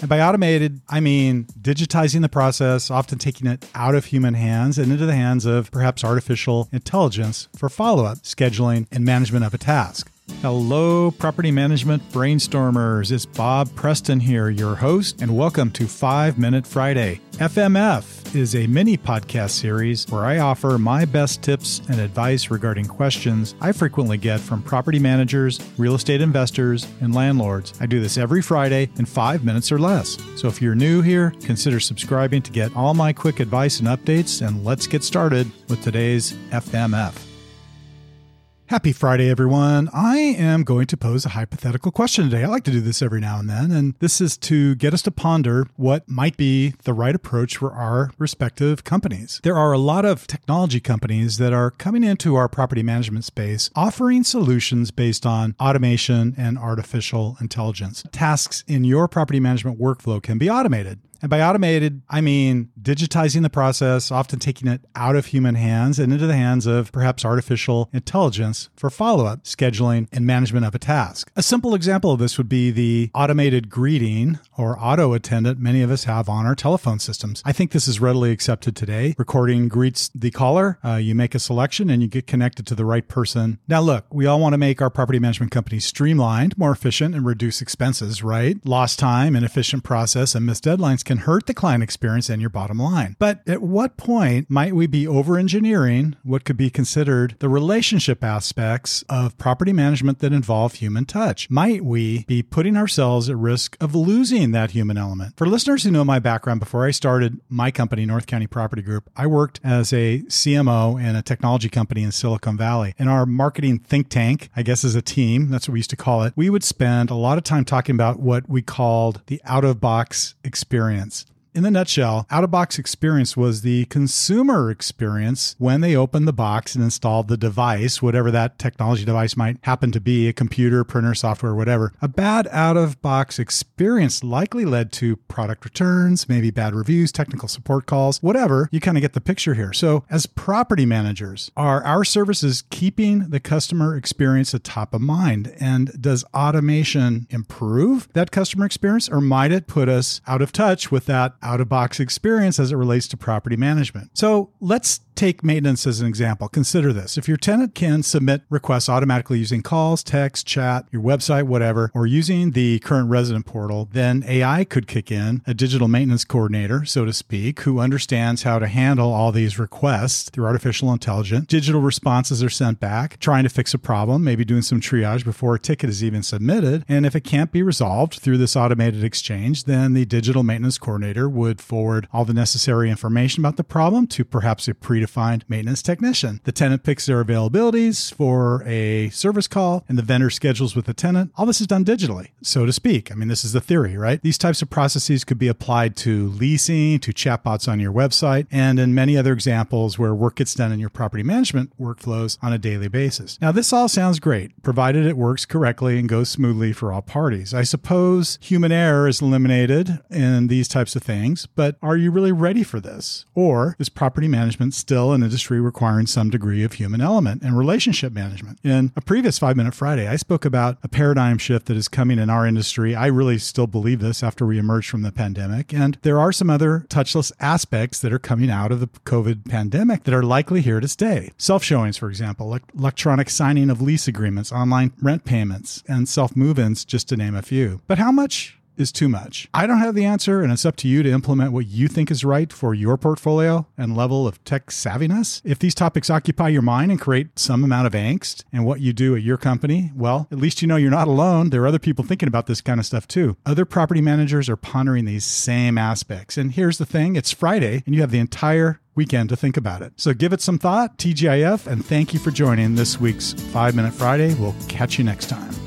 And by automated, I mean digitizing the process, often taking it out of human hands and into the hands of perhaps artificial intelligence for follow up, scheduling, and management of a task. Hello, property management brainstormers. It's Bob Preston here, your host, and welcome to 5 Minute Friday. FMF is a mini podcast series where I offer my best tips and advice regarding questions I frequently get from property managers, real estate investors, and landlords. I do this every Friday in five minutes or less. So if you're new here, consider subscribing to get all my quick advice and updates, and let's get started with today's FMF. Happy Friday, everyone. I am going to pose a hypothetical question today. I like to do this every now and then, and this is to get us to ponder what might be the right approach for our respective companies. There are a lot of technology companies that are coming into our property management space offering solutions based on automation and artificial intelligence. Tasks in your property management workflow can be automated. And by automated, I mean digitizing the process, often taking it out of human hands and into the hands of perhaps artificial intelligence for follow up, scheduling, and management of a task. A simple example of this would be the automated greeting or auto attendant many of us have on our telephone systems. I think this is readily accepted today. Recording greets the caller, uh, you make a selection, and you get connected to the right person. Now, look, we all want to make our property management companies streamlined, more efficient, and reduce expenses, right? Lost time, inefficient process, and missed deadlines can hurt the client experience and your bottom line. But at what point might we be over engineering what could be considered the relationship aspects of property management that involve human touch? Might we be putting ourselves at risk of losing that human element? For listeners who know my background, before I started my company, North County Property Group, I worked as a CMO in a technology company in Silicon Valley. In our marketing think tank, I guess as a team, that's what we used to call it, we would spend a lot of time talking about what we called the out of box experience. In the nutshell, out of box experience was the consumer experience when they opened the box and installed the device, whatever that technology device might happen to be a computer, printer, software, whatever. A bad out of box experience likely led to product returns, maybe bad reviews, technical support calls, whatever. You kind of get the picture here. So, as property managers, are our services keeping the customer experience at top of mind? And does automation improve that customer experience or might it put us out of touch with that? Out of box experience as it relates to property management. So let's take maintenance as an example. Consider this. If your tenant can submit requests automatically using calls, text, chat, your website, whatever, or using the current resident portal, then AI could kick in, a digital maintenance coordinator, so to speak, who understands how to handle all these requests through artificial intelligence. Digital responses are sent back, trying to fix a problem, maybe doing some triage before a ticket is even submitted. And if it can't be resolved through this automated exchange, then the digital maintenance coordinator would forward all the necessary information about the problem to perhaps a predefined find maintenance technician. The tenant picks their availabilities for a service call and the vendor schedules with the tenant. All this is done digitally, so to speak. I mean, this is the theory, right? These types of processes could be applied to leasing, to chatbots on your website, and in many other examples where work gets done in your property management workflows on a daily basis. Now, this all sounds great, provided it works correctly and goes smoothly for all parties. I suppose human error is eliminated in these types of things, but are you really ready for this? Or is property management still still an industry requiring some degree of human element and relationship management. In a previous Five Minute Friday, I spoke about a paradigm shift that is coming in our industry. I really still believe this after we emerged from the pandemic. And there are some other touchless aspects that are coming out of the COVID pandemic that are likely here to stay. Self showings, for example, electronic signing of lease agreements, online rent payments, and self move ins, just to name a few. But how much is too much? I don't have the answer, and it's up to you to implement what you think is right for your portfolio and level of tech savviness. If these topics occupy your mind and create some amount of angst in what you do at your company, well, at least you know you're not alone. There are other people thinking about this kind of stuff too. Other property managers are pondering these same aspects. And here's the thing it's Friday, and you have the entire weekend to think about it. So give it some thought, TGIF, and thank you for joining this week's 5 Minute Friday. We'll catch you next time.